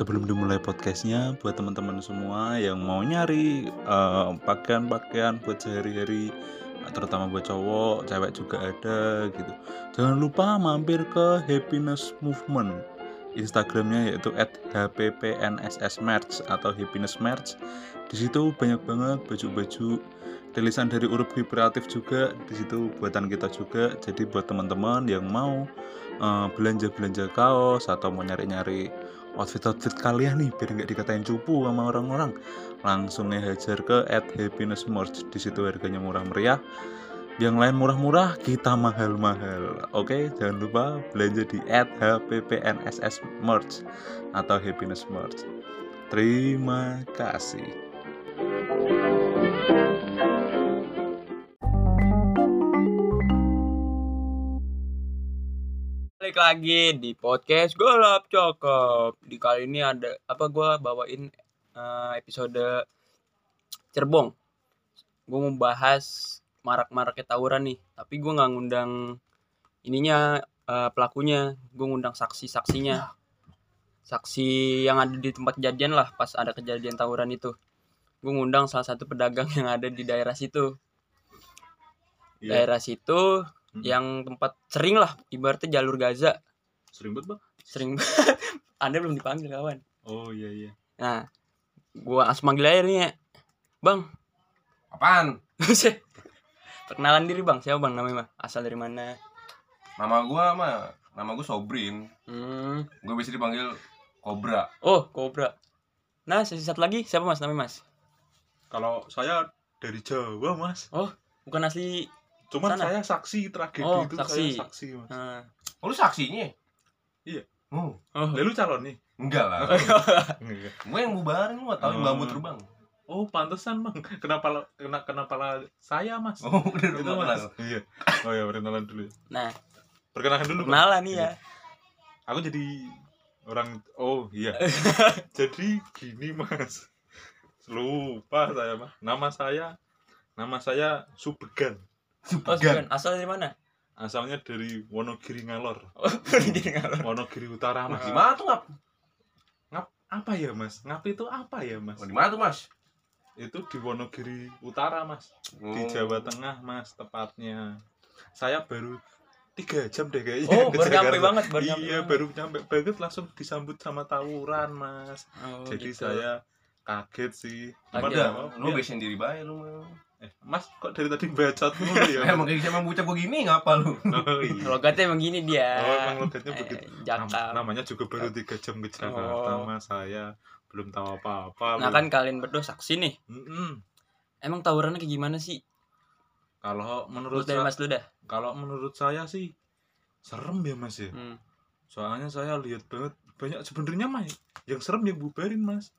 sebelum dimulai podcastnya buat teman-teman semua yang mau nyari eh, pakaian-pakaian buat sehari-hari terutama buat cowok, cewek juga ada gitu. Jangan lupa mampir ke Happiness Movement. Instagramnya yaitu @hppnssmerch atau happiness merch. Di situ banyak banget baju-baju rilisan dari Urup Kreatif juga di situ buatan kita juga. Jadi buat teman-teman yang mau eh, belanja-belanja kaos atau mau nyari-nyari outfit-outfit kalian nih biar nggak dikatain cupu sama orang-orang. Langsung hajar ke at happiness merch. Di situ harganya murah meriah. Yang lain murah-murah kita mahal-mahal. Oke jangan lupa belanja di at hppnss merch atau happiness merch. Terima kasih balik lagi di podcast golap cokop. Di kali ini ada apa gua bawain eh, episode cerbong. Gue mau bahas marak-maraknya tawuran nih tapi gue nggak ngundang ininya eh, pelakunya. Gue ngundang saksi-saksinya. Saksi yang ada di tempat kejadian lah pas ada kejadian tawuran itu. Gue ngundang salah satu pedagang yang ada di daerah situ. Iya. daerah situ Hmm. yang tempat sering lah ibaratnya jalur Gaza. Sering banget bang? Sering banget. Anda belum dipanggil kawan. Oh iya iya. Nah gua langsung manggil aja nih ya bang. Apaan? Perkenalan diri bang. Siapa bang? Namanya mah asal dari mana? Nama gua mah nama gua Sobrin. hmm. Gua bisa dipanggil Cobra. oh kobra. Nah sesi satu lagi. Siapa mas? Namanya mas? Kalau saya dari Jawa mas. Oh bukan asli cuman Sana. saya saksi tragedi Oh, itu saksi. saya saksi mas nah. Oh, lu saksinya? Iya. Oh, oh lalu calon nih enggak lah. Enggak. Gua yang bubarin lu tahu yang Oh. bambu terbang. Oh, pantesan bang. Kenapa la- kena kenapa lah saya mas? Oh, udah Itu, udah mas. Iya. Oh ya perkenalan dulu. nah Perkenalan dulu. Bang. perkenalan nih ya Aku jadi orang. Oh iya. jadi gini mas. Lupa saya mas. Nama saya. Nama saya Subegan. Oh bukan asal dari mana Asalnya dari Wonogiri Ngalor. oh dari ngalor Wonogiri Utara mas. Di mana tuh, Ngap? Apa ya mas? Ngap itu apa ya mas? Oh, di mana tuh, Mas? Itu di Wonogiri Utara mas. di Oh. Jawa Tengah mas tepatnya saya baru tiga jam deh kayaknya oh ke baru nyampe banget baru nyampe iya banget. baru nyampe banget langsung disambut sama tawuran mas Oh, jadi gitu. saya kaget sih Kaget. ya, ya, lu bisa sendiri bae lu mah. Eh, mas kok dari tadi bacot mulu ya? Emang kayak sama bocah gua gini ngapa lu? oh iya. Logatnya emang gini dia. Oh emang logatnya Eh, begitu. Nam- namanya juga baru tiga jam ke Jakarta Oh. mas. Saya belum tahu apa-apa nah loh. kan kalian berdua saksi nih. Mm-mm. emang tawurannya kayak gimana sih? Kalau menurut dari mas lu dah? kalau menurut saya sih serem ya mas ya. Hmm. soalnya saya lihat banget banyak sebenarnya mah yang serem yang bubarin mas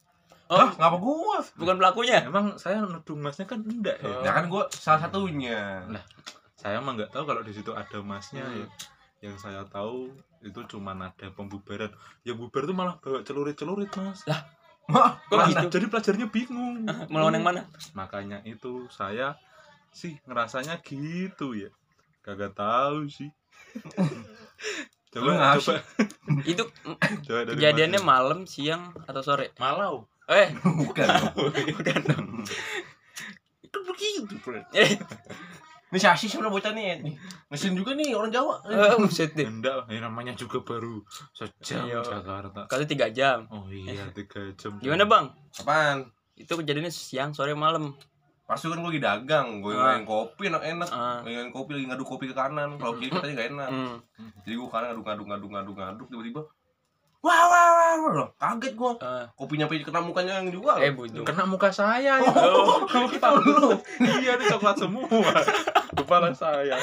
oh. Hah, ngapa gua? bukan pelakunya? Emang saya nuduh masnya kan enggak ya? Oh. Nah kan gua salah satunya. Lah. saya mah nggak tahu kalau di situ ada masnya Hmm. ya yang saya tahu itu cuma ada pembubaran. Yang bubar tuh malah bawa celurit-celurit mas. Wah, kok Nah, gitu? jadi pelajarnya bingung. Melawan yang mana? Makanya itu saya sih ngerasanya gitu ya. Kagak tahu sih. Coba coba. Itu coba kejadiannya malam siang atau sore? Malau eh bukan. bukan dong itu begitu bro eh Ini si Asis sebenarnya bocah nih. nih. Ngesin juga nih orang Jawa. eh, buset deh enggak lah, ya namanya juga baru sejam Iya. Jakarta kali tiga jam oh iya tiga jam gimana bang Apaan? itu kejadiannya siang sore malam Pas itu kan gue lagi dagang, gue Ah. main kopi enak-enak. Ah. Main kopi lagi ngaduk kopi ke kanan, kalau kiri katanya gak enak. hmm. Jadi gue kanan ngaduk ngaduk ngaduk ngaduk ngaduk tiba-tiba wah wah wah, wah. Loh, kaget gue Eh, kopi nyampe kena mukanya yang jual eh budung kena muka saya ya. Oh, itu lu iya ini coklat semua. Kepala saya.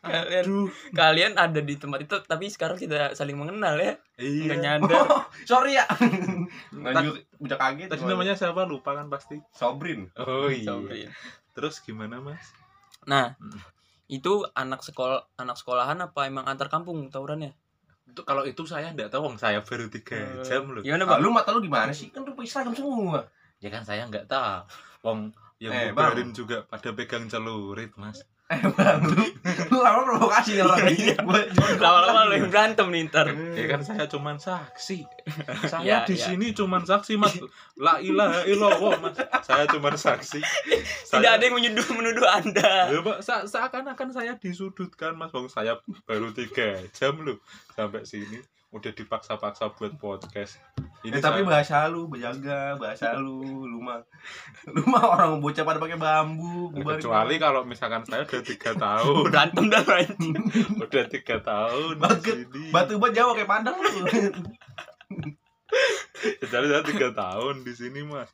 Kalian aduh. Kalian ada di tempat itu tapi sekarang tidak saling mengenal ya. Nggak iya nyadar. Oh, sorry ya. Lanjut. Udah kaget tadi gua. namanya siapa? Lupa kan pasti. Sobrin. Oh Sobrin. terus gimana mas? Nah Hmm. itu anak sekolah anak sekolahan apa emang antar kampung tawurannya kalau itu saya enggak tahu wong saya baru tiga Eh, jam loh. gimana Ah, bang lu mata lu gimana sih? Kan lu seragam semua. Ya kan saya enggak tahu. Wong yang Eh, bubarin juga pada pegang celurit mas eh bang lu lu lama provokasi nih orang ini. Gua cuma Lama-lama lu yang berantem nih ntar. Ya kan saya cuman saksi. Saya Ya, di ya. sini cuman saksi, Mas. La ilaha illallah, Mas. Saya cuman saksi. Tidak ada yang menuduh menuduh Anda. Ya, Pak, se- seakan-akan saya disudutkan, Mas. Bang, saya baru tiga jam loh sampai sini. Udah dipaksa-paksa buat podcast. Eh, tapi bahasa lu berjaga, bahasa lu, lu mah, lu mah orang bocah pada pakai bambu, bubarin. kecuali kalau misalkan saya udah tiga tahun, Berantem dah udah tiga tahun Baget, batu bat Jawa kayak Padang lu. Kecuali saya tiga tahun di sini, Mas.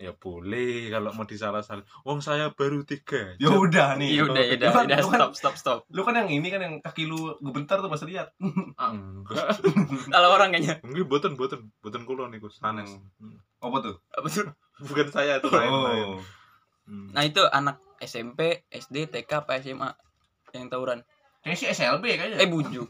Ya boleh kalau mau disalah-salah. Wong saya baru tiga. ya udah nih. Iya udah ya udah kan- udah lu kan- stop stop stop. Lu kan yang ini kan yang kaki lu gebentar tuh pas lihat. Ah, enggak. Salah orang kayaknya. Mungkin boten boten boten kulo niku sanes. Hmm. Apa tuh? Apa tuh? Bukan saya itu lain lain. Oh. Hmm. Nah itu anak SMP, SD, TK, apa SMA yang tawuran. Kayaknya sih SLB kayaknya. Eh bujuk.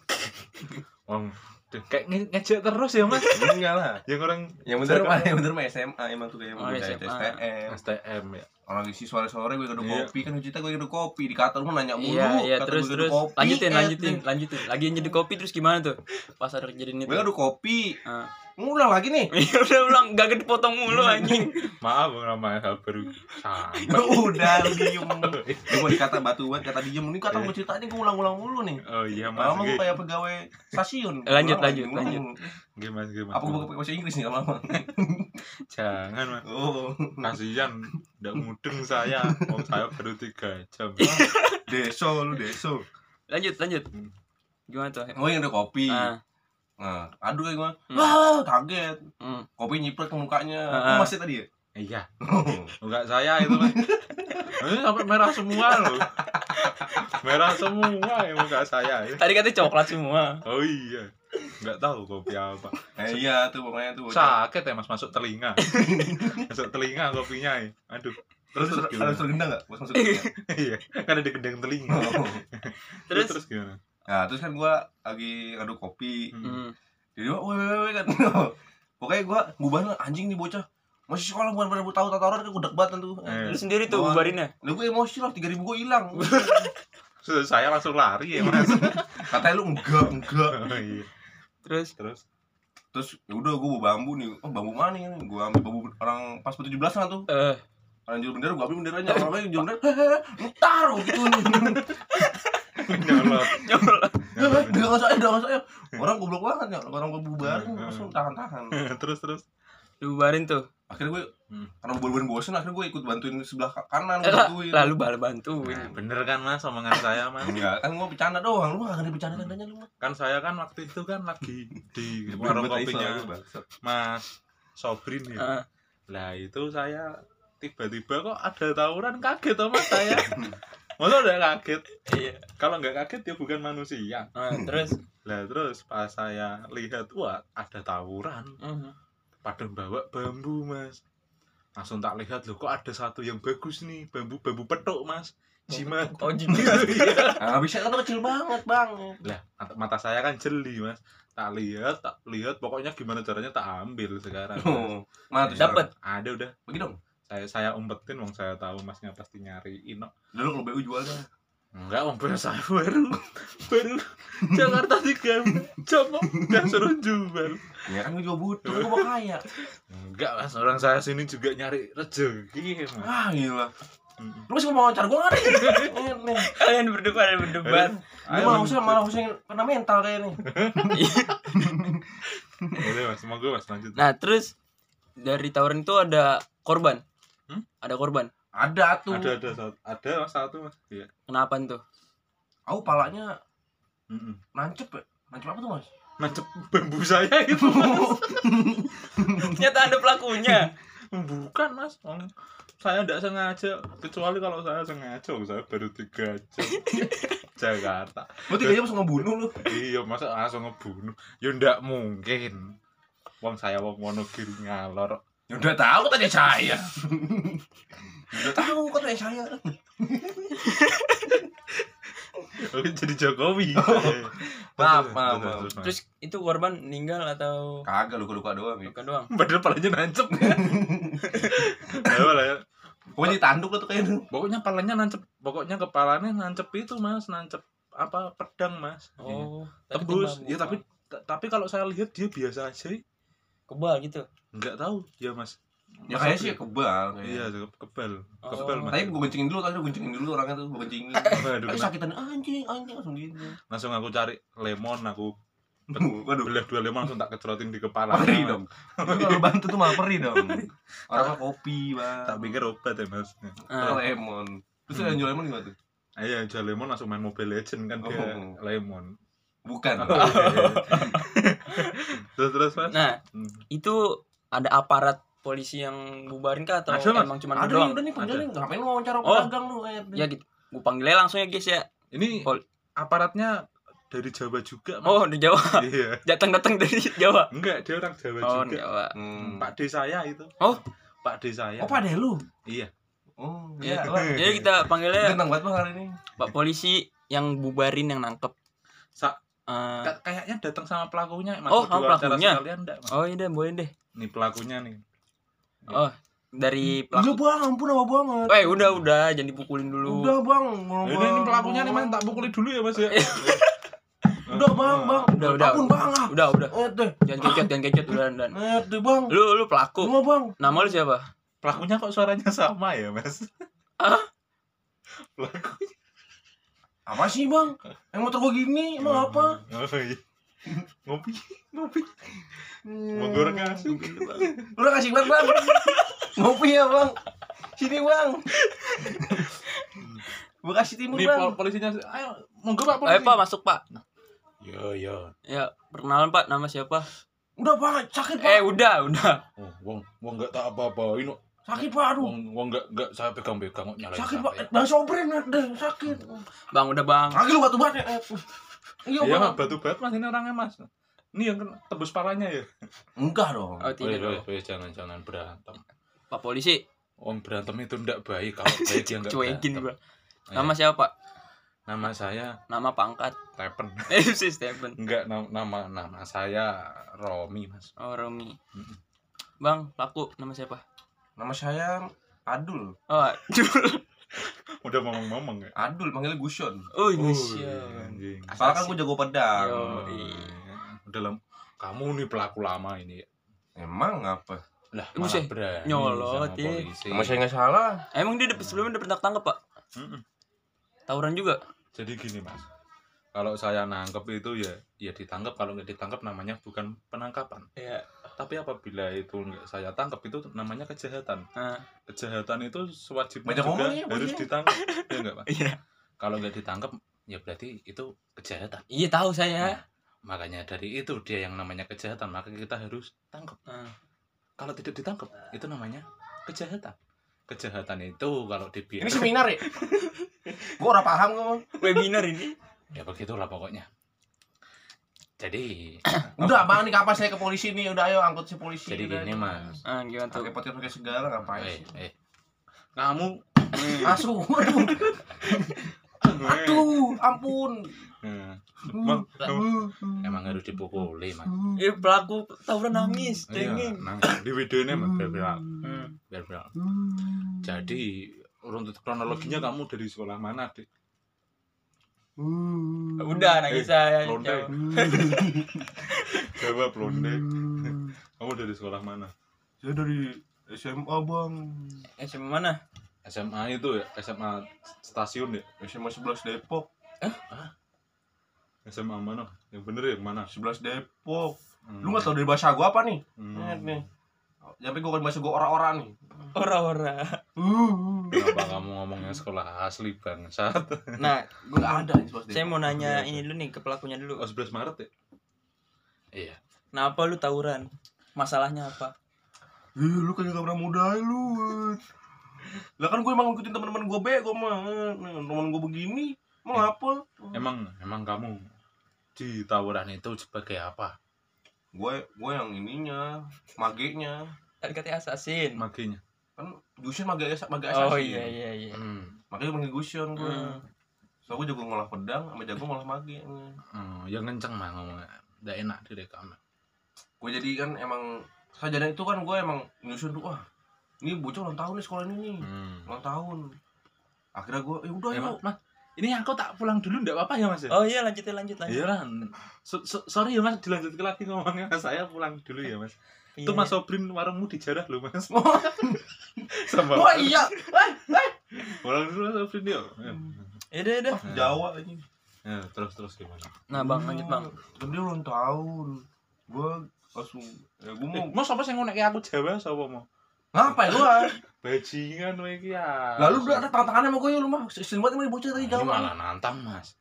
Wong Duh, kayak nge- ngejek terus ya mas enggak lah. yang orang Yang bener mah, yang bener mah SMA emang tuh kayak Oh, mau SMA. STM. STM ya Orang isi sore-sore gue ngadu Iya. kopi kan cerita gue ngadu kopi dikata lu nanya mulu. Iya iya kata terus gue terus kopi, lanjutin eh, lanjutin lanjutin. Lagi yang jadi kopi terus gimana tuh? Pas ada kejadian itu. Gue ngadu kopi. Ah. Ngulang lagi nih. Iya udah ulang gak dipotong mulu anjing. maaf bang nama hal baru sama Ya udah lu diem. Lu mau dikata batu banget kata diem. Ini kata gue ceritanya gue ulang-ulang mulu nih. oh iya mas Lama gue kayak pegawai stasiun. Lanjut, lanjut, lanjut. Nggih, mas Apa gue pakai bahasa Inggris nih lama-lama? jangan mas Oh. kasihan ndak mudeng saya Wong saya baru tiga jam Deso lu deso. Lanjut lanjut. Gimana tuh? Gue yang ada kopi. Ah, Nah, aduh kayak gue. Hmm. Wah, kaget. hmm. Kopi nyiprat ke mukanya. Lu masih tadi ya? iya enggak saya itu mas ini sampai merah semua loh merah semua ya muka saya ya. Tadi katanya coklat semua. oh iya nggak tahu kopi apa Eh, iya tuh pokoknya tuh. sakit ya mas masuk telinga masuk telinga kopinya ya aduh Terus terus ada gimana? tergendang enggak? Pas masuk telinga? iya kan ada gendang telinga Oh. Terus? terus gimana Nah, terus kan gua lagi ngaduk kopi. Hmm. Hmm. Jadi gua, woi, woi, woi, kan. Pokoknya gua ngubahnya anjing nih bocah. Masih sekolah bukan pada tahu tataran kan udah banget tuh. Eh. Lu sendiri tuh Doang. bubarinnya. Lu gue emosi lah, 3000 gua hilang. Terus saya langsung lari ya mas Katanya lu enggak, enggak. oh, iya. Terus terus Terus ya udah gua bawa bambu nih. Oh, bambu mana nih? Gua ambil bambu orang pas 17 an tuh. eh Orang jual bendera gua ambil benderanya. Orang lain jual bendera. Taruh gitu nih. Nyolot Enggak enggak saya, enggak saya. Orang goblok banget ya. Orang gua bubarin Hmm. langsung tahan-tahan. terus terus dibubarin tuh. Akhirnya gue Hmm. karena bubarin bosen akhirnya gue ikut bantuin sebelah ka- kanan Eh, bantuin. lalu bal bantuin. nah, bener kan mas omongan saya mas Enggak, kan gua bercanda doang. Lu gak ada bercanda tandanya lu mah. kan saya kan waktu itu kan lagi di warung kopinya mas Sobrin ya Ah, Lah itu saya tiba-tiba kok ada tawuran kaget sama saya. Masa udah kaget? iya. Kalau nggak kaget ya bukan manusia. Ah, terus Lah terus pas saya lihat wah ada tawuran, Mhm. pada bawa bambu mas. Langsung tak lihat loh kok ada satu yang bagus nih bambu bambu petuk mas. Jimat. Oh, jimat. Nah, bisa kan kecil banget, Bang. lah mata- saya kan jeli mas. Tak lihat, tak lihat pokoknya gimana caranya tak ambil sekarang. Mas. Oh, mana tuh Dapat. Ada udah Bagi dong. Saya saya umpetin wong saya tahu masnya pasti nyariin kok. Dulu kalau BU jualnya. Enggak, om baru saya baru baru Jakarta tiga jam Om. udah suruh jual. Ya kan gue juga butuh, gue mau kaya. Enggak mas, orang saya sini juga nyari rezeki mas. Ah, gila. Lu masih mau wawancara gue nggak nih? Kalian berdebat ada berdebat. Lu malah usah malah usah kena mental kayak nih. Boleh mas, semoga mas lanjut. Nah, terus dari tawuran itu ada korban. Hmm? Ada korban. Ada tuh. Ada ada satu, ada mas satu mas. Iya. Kenapa tuh? Aku palanya Mm-mm. nancep ya. Nancep apa tuh, Mas? Nancep bambu saya itu mas. Ternyata ada pelakunya. Bukan mas, Om. saya tidak sengaja. Kecuali kalau saya sengaja, oh, saya baru tiga jam Jakarta. Lu tiga jam langsung ngebunuh lu. iya masa langsung ngebunuh ya ndak mungkin wong saya wong Wonogiri ngalor Ya udah tahu tanya saya. udah tahu kok tanya saya. Oke, jadi Jokowi Maaf, maaf, maaf. terus, itu korban meninggal atau Kagak luka-luka doang ya. luka doang? padahal palanya nancep ya, lah ya. Pokoknya tanduk tuh kayaknya. pokoknya palanya nancep pokoknya kepalanya nancep itu mas nancep apa pedang mas Iya. Oh, tembus ketimbang ya tapi ta- tapi kalau saya lihat dia biasa aja kebal gitu. nggak tahu ya mas Ya kayaknya sih dia- kebal. iya kayaknya. kebal Oh. kebal mas Tapi gue kencingin dulu, tadi gue kencingin dulu orangnya tuh, gue kencingin. Nah, sakitan anjing, anjing langsung gitu. langsung aku cari lemon aku Waduh, belah dua lemon langsung tak kecerotin di kepala perih dong. Itu kalau bantu tuh malah perih dong. Orang mah kopi, bang. tak pikir obat ya mas Ah. lemon. Terus yang jual lemon gimana tuh? Ayo jual lemon langsung main Mobile Legend kan dia Oh. lemon. Bukan. terus terus mas. Nah, Hmm. itu ada aparat polisi yang bubarin kah atau Ada, Mas. emang cuma Ada doang? nih, udah nih panggilin. Ngapain lu wawancara Oh. pedagang lu? eh, Ya gitu. Gue panggil aja langsung ya guys ya. Ini Pol- aparatnya dari Jawa juga. Mas. Oh, di Jawa. iya. Datang-datang dari Jawa. Enggak, dia orang Jawa Oh, juga. Jawa. Hmm. Pak D saya itu. Oh. Pak D saya. Oh, pada lu? Iya. Oh, Ya, iya. Jadi kita panggilnya Tenang banget bang hari ini. Pak polisi yang bubarin yang nangkep. Sa- Ka- kayaknya datang sama pelakunya Mas. Oh, Mau sama pelakunya? sekalian enggak, Mas? oh iya deh, boleh deh. Nih pelakunya nih. Oh, dari Udah pelaku. bang, ampun apa banget. Eh, udah udah, jangan dipukulin dulu. Udah bang. Ini, ini pelakunya nih Mas tak pukuli dulu ya Mas ya. Udah bang, bang. Udah, udah. Ampun bang ah. Udah, udah. Eh Jangan kecot, jangan kecot udah dan. eh bang. Lu lu pelaku. Lu bang. Nama lu siapa? Pelakunya kok suaranya sama ya Mas? Ah? Pelaku Apa sih bang? Yang motor gua gini, emang apa? Oh, iya. ngopi ngopi Hmm. mau goreng asu Udah kasih banget bang. Ngopi ya bang. Sini bang. Bekasi Timur nih bang. pol- polisinya ayo monggo pak polisi Eh, Pak, masuk, Pak. yo yo Ya, perkenalan, Pak. Nama siapa? Udah bang, sakit pak. Eh, udah, udah. oh wong wong nggak tak apa apa ini Sakit pak, aduh. wong wong nggak nggak saya pegang pegang kok nyalain Sakit pak. Bang sobren deh, sakit. Bang, udah, Bang. Lagi lu batu batu. Eh, Iya iya bang. mas batu bat mas ini orangnya mas ini yang kena tembus palanya ya Enggak dong. Oh, tidak. dong. jangan jangan berantem Pak polisi, Om berantem itu ndak baik kalau baik dia nggak cuekin berantem. gua. Iya. Nama siapa, Pak? nama saya Nama pangkat. Tepen Eh, si Stephen. enggak nama nama saya Romi mas Oh, Romi. Bang, pelaku nama siapa? Nama saya Adul. Oh, aduh. udah ngomong-ngomong ya Adul panggilnya Gusion. Oh, Oh, Indonesia. anjing. Soalnya kan gue jago pedang. Yo. Oh, udah lama kamu nih pelaku lama ini ya Emang apa? lah Ibu sih, berani nyolot, ya. Sama saya nggak salah. Emang dia udah- sebelumnya udah pernah tangkap, Pak? Mm-mm. Tawuran juga? jadi gini mas kalau saya nangkep itu ya ya ditangkap kalau nggak ditangkap namanya bukan penangkapan Iya. Tapi apabila itu nggak saya tangkap itu namanya kejahatan Nah, kejahatan itu sewajibnya Banyak juga ngomong ya, harus ya. ditangkap ya enggak pak iya. kalau nggak ditangkap ya berarti itu kejahatan Iya, tahu saya. makanya dari itu dia yang namanya kejahatan maka kita harus tangkap Nah, kalau tidak ditangkap itu namanya kejahatan kejahatan itu kalau Ini dibiarkan seminar ya? gue ora paham kok. webinar ini. ya begitulah pokoknya jadi Udah bang nih kapan saya ke polisi nih? Udah ayo angkut si polisi. jadi gini mas Ah, gimana tuh? Pakai pakai pakai segala ngapain eh sih? eh kamu Asu, aduh, aduh, ampun. Hmm. Bang, kamu emang harus dipukuli mas Eh, pelaku tawuran nangis, Iya, dengeng. nang di videonya mas biar biar Hmm. biar biar jadi runtut kronologinya kamu dari sekolah mana dek Udah nangis saya. londe jawab. jawab londe kamu dari sekolah mana Saya dari SMA bang. Eh, SMA mana? SMA itu ya SMA stasiun ya SMA 11 Depok. SMA mana yang bener yang mana 11 Depok. Hmm. Lu nggak tahu dari bahasa gua apa nih? Hmm. Nih. Sampai gua kan bahasa gua ora-ora nih. Ora-ora. kenapa kamu ngomongnya sekolah asli bangsat Nah, Enggak ada di 11 Depok. saya mau nanya ini dulu nih ke pelakunya dulu. oh 11 Maret ya iya Kenapa lu tawuran? Masalahnya apa? Ih, lu kan gak pernah muda lu. Lah kan gue emang ngikutin teman-teman gue bego mah. Teman gue begini, mau apa? emang emang kamu di tawuran itu sebagai apa Gue gue yang ininya, magenya. Tadi katanya assassin. maginya Kan Gusion mage mage Oh assassin. iya iya iya. hmm. Makanya manggil Gusion gue. Hmm. So gue jago ngolah pedang sama jago ngolah mage. Oh, yang kenceng mah ngomongnya udah enak direkam Gue jadi kan emang sajana itu kan gue emang nyusun tuh wah ini bocah ulang tahun nih sekolah ini nih hmm. ulang tahun akhirnya gue ya udah yuk mah ini aku tak pulang dulu ndak apa-apa ya mas ya Oh iya lanjutin lanjut lanjut. Iya lah. So- so- sorry ya mas, dilanjutkan lagi ngomongnya. Saya pulang dulu ya mas. Iya. Itu mas Sobrin warungmu dijarah loh mas. Sama. Oh iya. Eh, Pulang dulu mas Sobrin yuk. Ya. Ya udah. Jawa ini. Ya, terus terus gimana? Nah bang lanjut bang. Dia ulang tahun. Gua langsung ya mau Eh, mau siapa sih ngonek aku Jawa siapa mau? Ngapain gua? Bajingan wae iki ya. Lalu udah ada tantangannya sama gue ya lu mah. Sering banget emang bocah tadi Ini Jawa. malah nantang mas.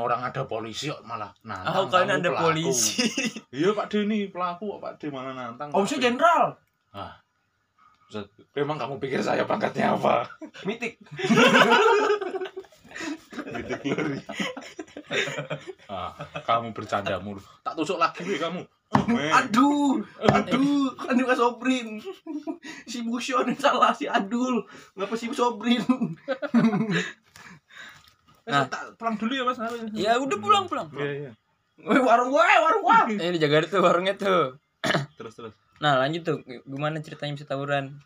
Orang ada polisi kok malah nantang. Oh kalian ada pelaku. polisi. Iya Pak Deni pelaku kok Pak D malah nantang. Om saya jenderal. Ah. Memang kamu pikir saya pangkatnya apa? Mitik. Gitu glory. ah, kamu bercanda mulu. Tak tusuk lagi kamu. Aduh, aduh, kan juga Sobrin. Si Bushon yang salah, si Adul. Ngapa si Sobrin? Nah. Tak pulang dulu ya Mas. Ya udah pulang pulang. Iya, iya. Warung gue, warung gua. Eh dijaga tuh warungnya tuh. Terus terus. Nah lanjut tuh gimana ceritanya bisa tawuran?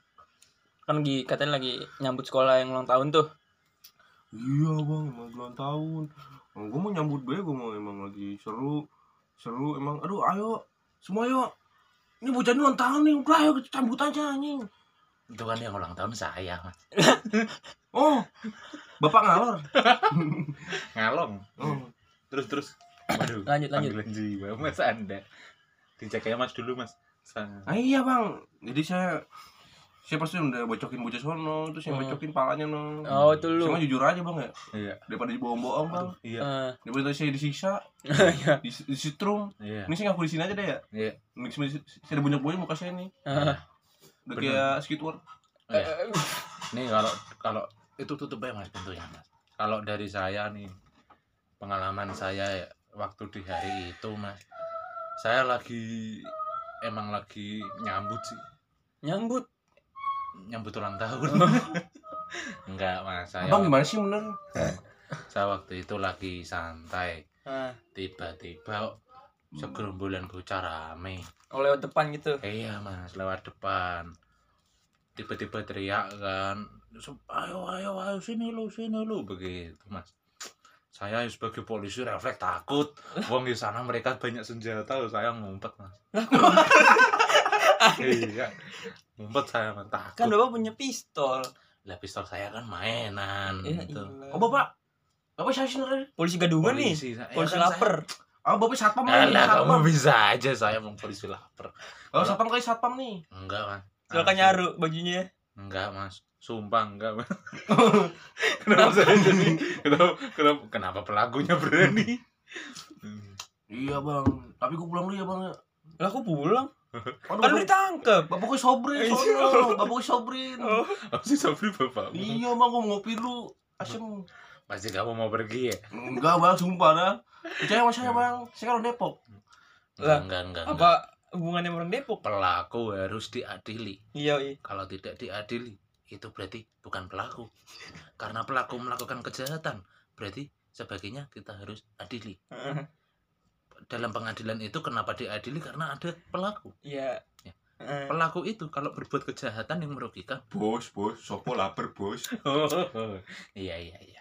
Kan lagi katanya lagi nyambut sekolah yang ulang tahun tuh. Iya bang, emang ulang tahun. Gue mau nyambut gue, gue mau emang lagi seru, seru emang. Aduh, ayo, semua yuk. Ini bocah ini ulang tahun nih, udah ayo kita sambut aja anjing. Itu kan yang ulang tahun saya, Mas. Oh, bapak ngalor. Ngalong. Oh. Terus terus. Waduh. Lanjut, lanjut. jiwa Mas Anda. Dicek aja Mas dulu, Mas. Sa- Ah, iya bang, jadi saya saya pasti udah bocokin bocah sono, terus yang Hmm. bocokin palanya no. Oh itu lu. Cuma jujur aja bang ya, Iya. daripada dibohong-bohong bang. Iya. Eh, Daripada saya disiksa, Iya. di, disetrum. Iya. Ini saya ngaku di sini aja deh ya. Iya. Ini di- saya ada banyak-banyak muka saya nih. eh, Udah kayak Squidward. Iya. Nih kalau kalau itu tutup aja Mas pintunya, Mas. Kalau dari saya nih pengalaman saya ya, waktu di hari itu, Mas. Saya lagi emang lagi nyambut sih. Nyambut. Nyambut ulang tahun. Enggak, Mas. Saya Abang gimana sih bener? saya waktu itu lagi santai. Eh, Tiba-tiba segerombolan bocah rame. oh lewat depan gitu. Iya mas, lewat depan. Tiba-tiba teriak kan, "Sup- ayo ayo ayo sini lu sini lu begitu mas. Saya sebagai polisi refleks takut. Wong di sana mereka banyak senjata, saya ngumpet mas. iya, ngumpet saya takut. Kan bapak punya pistol. Lah pistol saya kan mainan. Ya, gitu. iyalah. Oh bapak, bapak saya sebenarnya. Polisi gadungan nih. Polisi, saya- Polisi ya kan lapar. Oh bapak satpam Saya, nih, kamu satpam. bisa aja saya mau polisi lapar. Oh satpam kayak satpam nih. Enggak mas. Silakan nyaru bajunya. Enggak mas, sumpah enggak mas. kenapa saya jadi kenapa, kenapa, kenapa pelakunya berani? Iya bang, tapi gue pulang dulu ya bang. Lah aku pulang. Aduh, Kan lu bapak, ditangkep. bapak gue sobrin, Eh, sono. bapak gue sobrin. Oh. Apa sih Sabri bapak? Iya bang, gue mau ngopi dulu. Asem. Pasti kamu mau pergi ya? Enggak bang, sumpah dah. Percaya sama saya bang, saya kan Depok. Lah, enggak, enggak, enggak. Apa hubungannya sama orang Depok? Pelaku harus diadili. Iya, iya. Kalau tidak diadili, itu berarti bukan pelaku. Karena pelaku melakukan kejahatan, berarti sebagainya kita harus adili. Dalam pengadilan itu kenapa diadili? Karena ada pelaku. Iya. Ya. Heeh. Pelaku itu kalau berbuat kejahatan yang merugikan Bos, bos, sopo lapar bos. iya iya iya.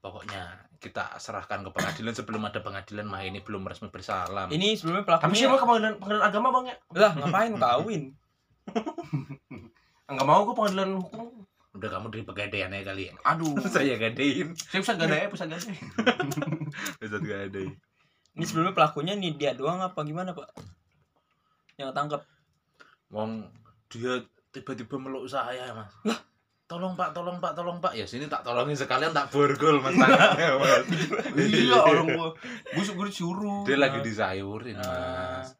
Pokoknya kita serahkan ke pengadilan sebelum ada pengadilan mah ini belum resmi bersalah. Ini sebelumnya Tapi sih pelakunya. emang pengadilan, pengadilan agama bang ya? Lah, ngapain kawin? Enggak mau gue pengadilan hukum. Udah kamu dari pegadaian aja kali ya. Aduh, Saya gadein. saya bisa gadai, bisa gadai. Bisa gadein. Ini sebelumnya pelakunya nih dia doang apa gimana, Pak? Yang tangkap. Wong dia tiba-tiba meluk saya mas. Lah tolong pak, tolong pak, tolong pak. Ya sini tak tolongin sekalian tak borgol mas tangannya mas. iya, orang gue, gue gue disuruh. Dia lagi disayurin Ah. mas.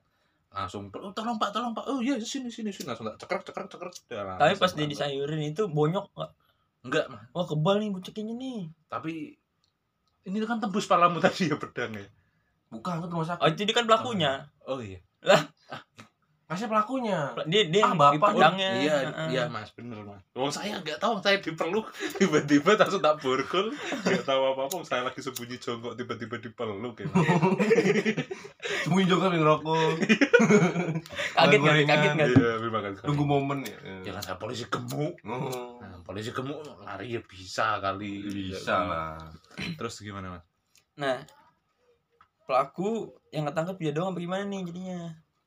Langsung oh, tolong pak, tolong pak. Oh iya sini sini sini langsung tak cekrek cekrek cekrek. Tapi pas dia disayurin itu bonyok nggak? Enggak mas. Wah, kebal nih bocekinnya nih. Tapi ini kan tembus palamu tadi ya pedang ya. Bukan, itu rumah sakit. Oh, itu dia kan pelakunya. Oh iya. Lah. Ah, Masih pelakunya. Dia dia Ah, bapak. pedangnya. iya Heeh. iya mas bener mas Wong saya nggak tahu saya dipeluk tiba-tiba langsung tak borgol nggak tahu apa apa saya lagi sembunyi jongkok tiba-tiba dipeluk ya Mas. Sembunyi nih ngerokok. Kaget nggak? Kaget nggak? iya terima kasih Nunggu momen ya. jangan saya polisi gemuk Oh. nah, polisi gemuk lari ya bisa kali Bisa lah. terus gimana mas Nah, pelaku yang ketangkep dia doang apa gimana nih jadinya?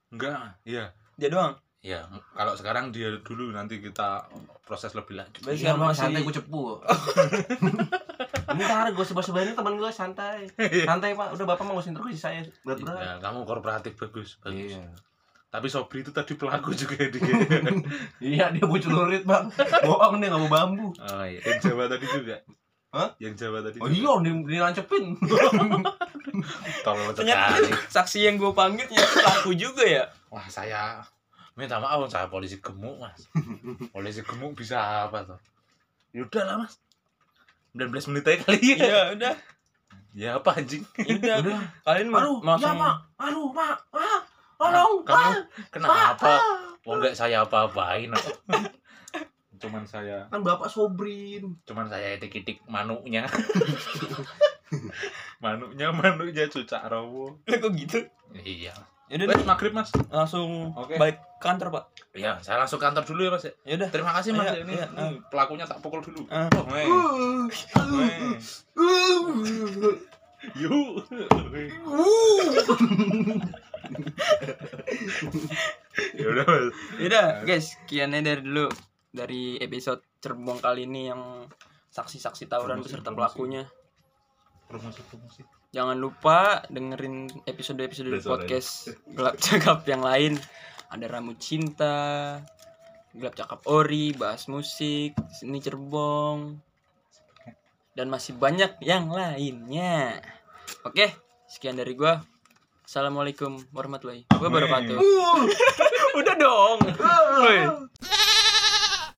enggak iya Dia doang. ya kalau sekarang dia dulu nanti kita proses lebih lanjut Iya masih santai gue cepu. Bentar, gue sebab-sebabnya teman gue santai. Santai pak, udah bapak mau ngusin terus saya berat-berat. ya, kamu kooperatif bagus bagus Iya. tapi Sobri itu tadi pelaku juga dia Iya dia bocil lurit bang. Bohong dia nggak mau bambu. oh, iya. yang Jawa tadi juga Hah? yang Jawa tadi Oh iya, di, dilancepin. tolong sekali saksi yang gue panggil ternyata pelaku juga ya. wah saya minta maaf saya polisi gemuk mas polisi gemuk bisa apa tuh yaudah lah mas 19 menit aja kali ya Iya, udah. ya apa anjing Ya udah. Udah. Kalian mau langsung iya pak. Aduh pak. Ah, tolong kamu kenapa mau nggak saya apa-apain cuman saya Kan bapak sobrin. cuman saya itik-itik manuknya manuknya manuknya cucak rawo kok gitu? iya Ya udah Wes, maghrib mas langsung Oke. balik kantor, Pak. iya saya langsung kantor dulu ya mas ya. Ya udah. terima kasih mas Iya, ini iya, ini pelakunya tak pukul dulu oh. Yuk. ya udah mas Ya udah, guys, sekiannya dari dulu dari episode cerbong kali ini yang saksi-saksi tawuran Promosi, beserta promosi. pelakunya. promosi promosi Jangan lupa dengerin episode-episode podcast gelap cakap yang lain. Ada Ramu Cinta, Gelap Cakap Ori, bahas musik, seni cerbong, dan masih banyak yang lainnya. Oke, sekian dari gua. Assalamualaikum warahmatullahi wabarakatuh. Udah dong.